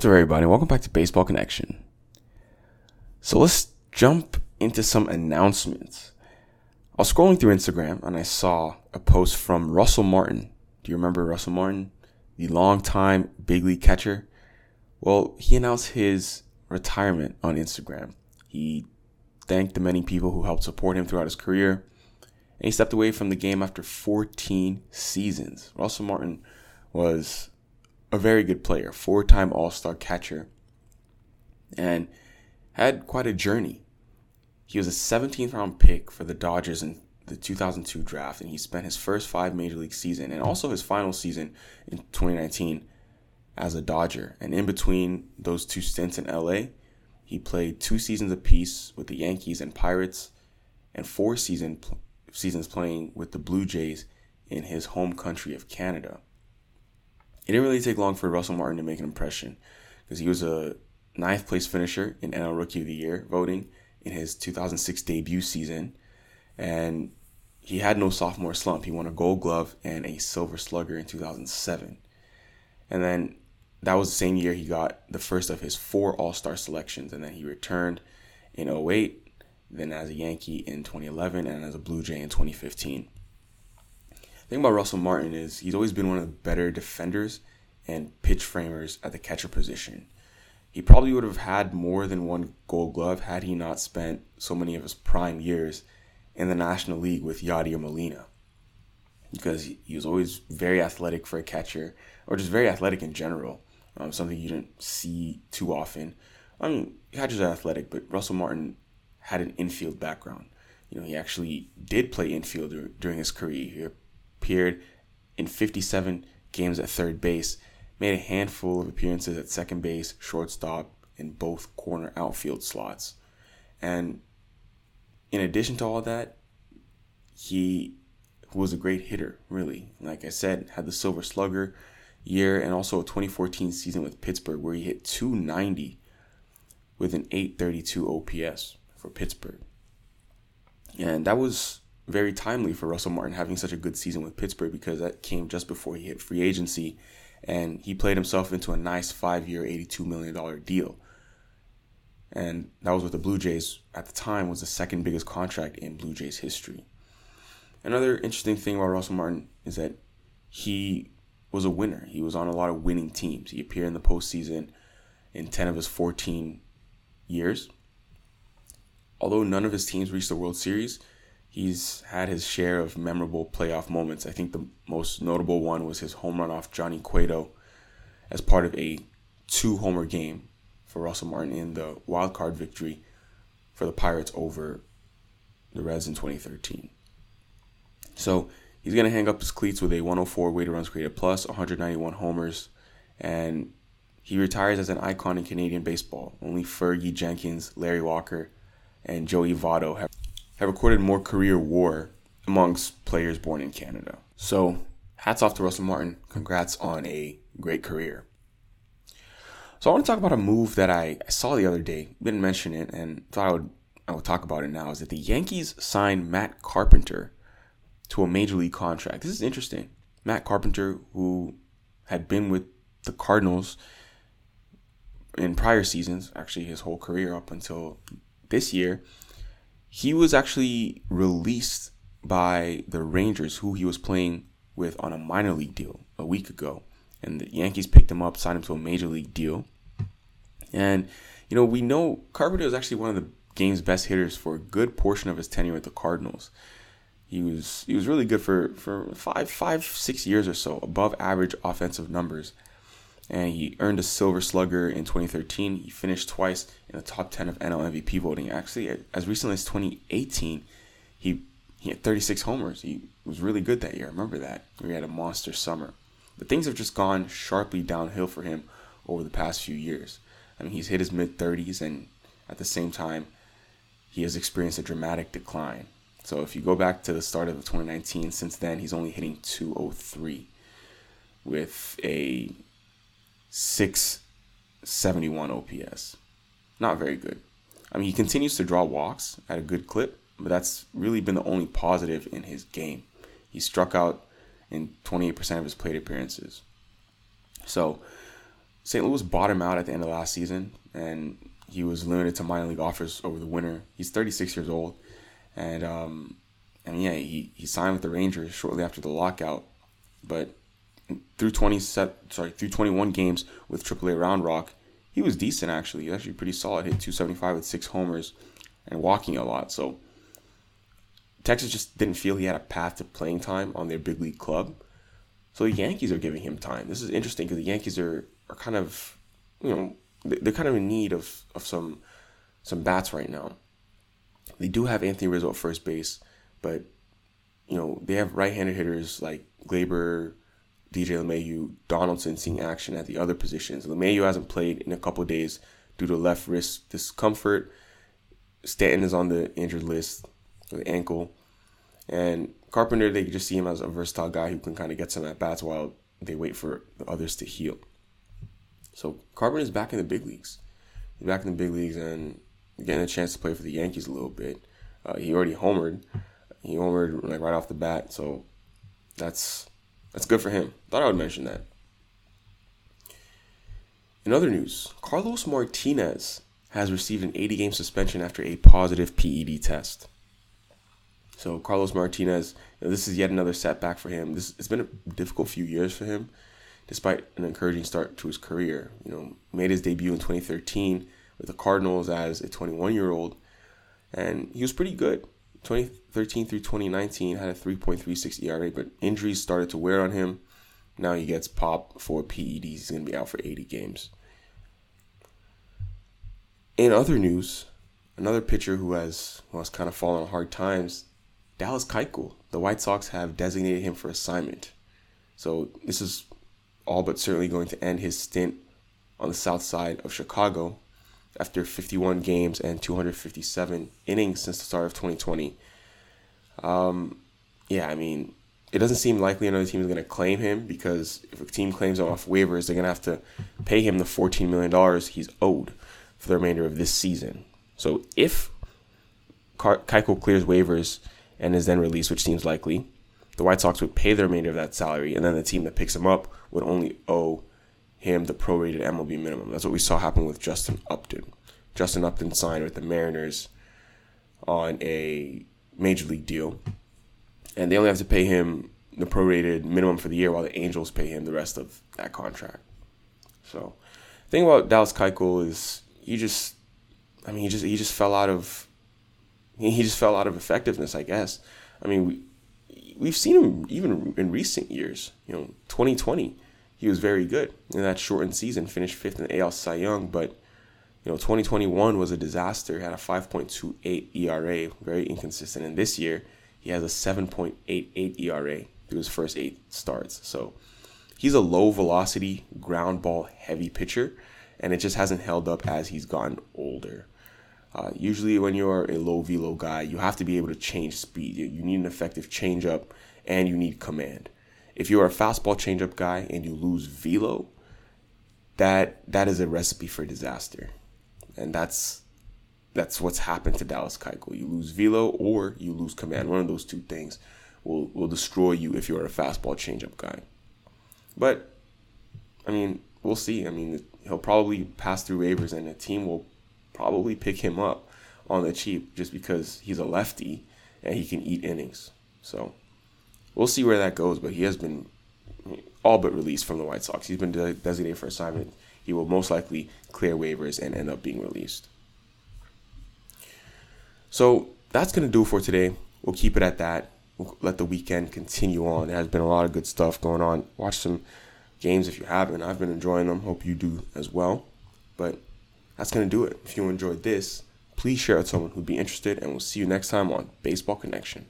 What's up, everybody? Welcome back to Baseball Connection. So let's jump into some announcements. I was scrolling through Instagram and I saw a post from Russell Martin. Do you remember Russell Martin, the longtime big league catcher? Well, he announced his retirement on Instagram. He thanked the many people who helped support him throughout his career, and he stepped away from the game after 14 seasons. Russell Martin was a very good player, four time All Star catcher, and had quite a journey. He was a 17th round pick for the Dodgers in the 2002 draft, and he spent his first five major league season and also his final season in 2019 as a Dodger. And in between those two stints in LA, he played two seasons apiece with the Yankees and Pirates, and four season seasons playing with the Blue Jays in his home country of Canada. It didn't really take long for Russell Martin to make an impression because he was a ninth place finisher in NL Rookie of the Year voting in his 2006 debut season, and he had no sophomore slump. He won a Gold Glove and a Silver Slugger in 2007, and then that was the same year he got the first of his four All Star selections, and then he returned in 08, then as a Yankee in 2011, and as a Blue Jay in 2015 thing about Russell Martin is he's always been one of the better defenders and pitch framers at the catcher position. He probably would have had more than one gold glove had he not spent so many of his prime years in the National League with Yadier Molina. Because he was always very athletic for a catcher, or just very athletic in general. Um, something you didn't see too often. I mean, catchers are athletic, but Russell Martin had an infield background. You know, he actually did play infield during his career appeared in 57 games at third base, made a handful of appearances at second base, shortstop, and both corner outfield slots. And in addition to all that, he was a great hitter, really. Like I said, had the Silver Slugger year and also a 2014 season with Pittsburgh where he hit 290 with an 832 OPS for Pittsburgh. And that was very timely for Russell Martin having such a good season with Pittsburgh because that came just before he hit free agency and he played himself into a nice five year, $82 million deal. And that was with the Blue Jays at the time was the second biggest contract in Blue Jays history. Another interesting thing about Russell Martin is that he was a winner. He was on a lot of winning teams. He appeared in the postseason in 10 of his 14 years. Although none of his teams reached the World Series, he's had his share of memorable playoff moments. I think the most notable one was his home run off Johnny Cueto as part of a two homer game for Russell Martin in the wild card victory for the Pirates over the Reds in 2013. So he's going to hang up his cleats with a 104 weighted runs created plus, 191 homers, and he retires as an icon in Canadian baseball. Only Fergie Jenkins, Larry Walker, and Joey Votto have have recorded more career WAR amongst players born in Canada. So, hats off to Russell Martin. Congrats on a great career. So, I want to talk about a move that I, saw the other day. Didn't mention it, and thought I would I would talk about it now. Is that the Yankees signed Matt Carpenter to a major league contract? This is interesting. Matt Carpenter, who had been with the Cardinals in prior seasons, actually his whole career up until this year, he was actually released by the Rangers, who he was playing with on a minor league deal a week ago. And the Yankees picked him up, signed him to a major league deal. And, you know, we know Carpenter was actually one of the game's best hitters for a good portion of his tenure with the Cardinals. He was he was really good for, for five, five, six years or so, above average offensive numbers and he earned a Silver Slugger in 2013. He finished twice in the top 10 of NL MVP voting. Actually, as recently as 2018, he he had 36 homers. He was really good that year. I remember that. He had a monster summer. But things have just gone sharply downhill for him over the past few years. I mean, he's hit his mid 30s, and at the same time, he has experienced a dramatic decline. So if you go back to the start of 2019, since then he's only hitting 203 with a 671 OPS. Not very good. I mean, he continues to draw walks at a good clip, but that's really been the only positive in his game. He struck out in 28% of his plate appearances. So, St. Louis bought him out at the end of last season, and he was limited to minor league offers over the winter. He's 36 years old, and um, and yeah, he, he signed with the Rangers shortly after the lockout, but through 20 set, sorry through 21 games with AAA Round Rock, he was decent actually. He was actually pretty solid. Hit 275 with six homers, and walking a lot. So Texas just didn't feel he had a path to playing time on their big league club. So the Yankees are giving him time. This is interesting because the Yankees are, are kind of, you know, they're kind of in need of, of some some bats right now. They do have Anthony Rizzo at first base, but you know they have right-handed hitters like Gleyber, DJ LeMahieu, Donaldson seeing action at the other positions. LeMahieu hasn't played in a couple days due to left wrist discomfort. Stanton is on the injured list with ankle, and Carpenter they just see him as a versatile guy who can kind of get some at bats while they wait for the others to heal. So Carpenter is back in the big leagues. He's back in the big leagues and getting a chance to play for the Yankees a little bit. Uh, he already homered. He homered like right off the bat, so that's that's good for him. Thought I would mention that. In other news, Carlos Martinez has received an 80 game suspension after a positive PED test. So Carlos Martinez, you know, this is yet another setback for him. This it's been a difficult few years for him despite an encouraging start to his career. You know, made his debut in 2013 with the Cardinals as a 21 year old, and he was pretty good. 2013 through 2019 had a 3.36 ERA, but injuries started to wear on him. Now he gets popped for PEDs. He's going to be out for 80 games. In other news, another pitcher who has who has kind of fallen on hard times, Dallas Keuchel. The White Sox have designated him for assignment. So this is all but certainly going to end his stint on the south side of Chicago after 51 games and 257 innings since the start of 2020. Um, yeah, I mean, it doesn't seem likely another team is going to claim him because if a team claims him off waivers, they're going to have to pay him the $14 million he's owed for the remainder of this season. So if Keuchel clears waivers and is then released, which seems likely, the White Sox would pay the remainder of that salary, and then the team that picks him up would only owe him the prorated MLB minimum. That's what we saw happen with Justin Upton. Justin Upton signed with the Mariners on a major league deal, and they only have to pay him the prorated minimum for the year, while the Angels pay him the rest of that contract. So, the thing about Dallas Keuchel is he just, I mean, he just he just fell out of, he just fell out of effectiveness, I guess. I mean, we we've seen him even in recent years. You know, 2020, he was very good in that shortened season, finished fifth in AL Cy Young, but you know, 2021 was a disaster. Had a 5.28 ERA, very inconsistent. And this year, he has a 7.88 ERA through his first eight starts. So he's a low velocity, ground ball heavy pitcher, and it just hasn't held up as he's gotten older. Uh, usually, when you're a low velo guy, you have to be able to change speed. You, you need an effective changeup, and you need command. If you're a fastball changeup guy and you lose velo, that that is a recipe for disaster, and that's that's what's happened to Dallas Keuchel. You lose velo or you lose command. One of those two things will will destroy you if you're a fastball changeup guy. But I mean, we'll see. I mean, he'll probably pass through waivers, and the team will probably pick him up on the cheap just because he's a lefty and he can eat innings. So we'll see where that goes. But he has been all but released from the White Sox. He's been de- designated for assignment. He will most likely clear waivers and end up being released. So that's going to do for today. We'll keep it at that. We'll let the weekend continue on. There has been a lot of good stuff going on. Watch some games if you haven't. I've been enjoying them. Hope you do as well. But that's going to do it. If you enjoyed this, please share it with someone who'd be interested, and we'll see you next time on Baseball Connection.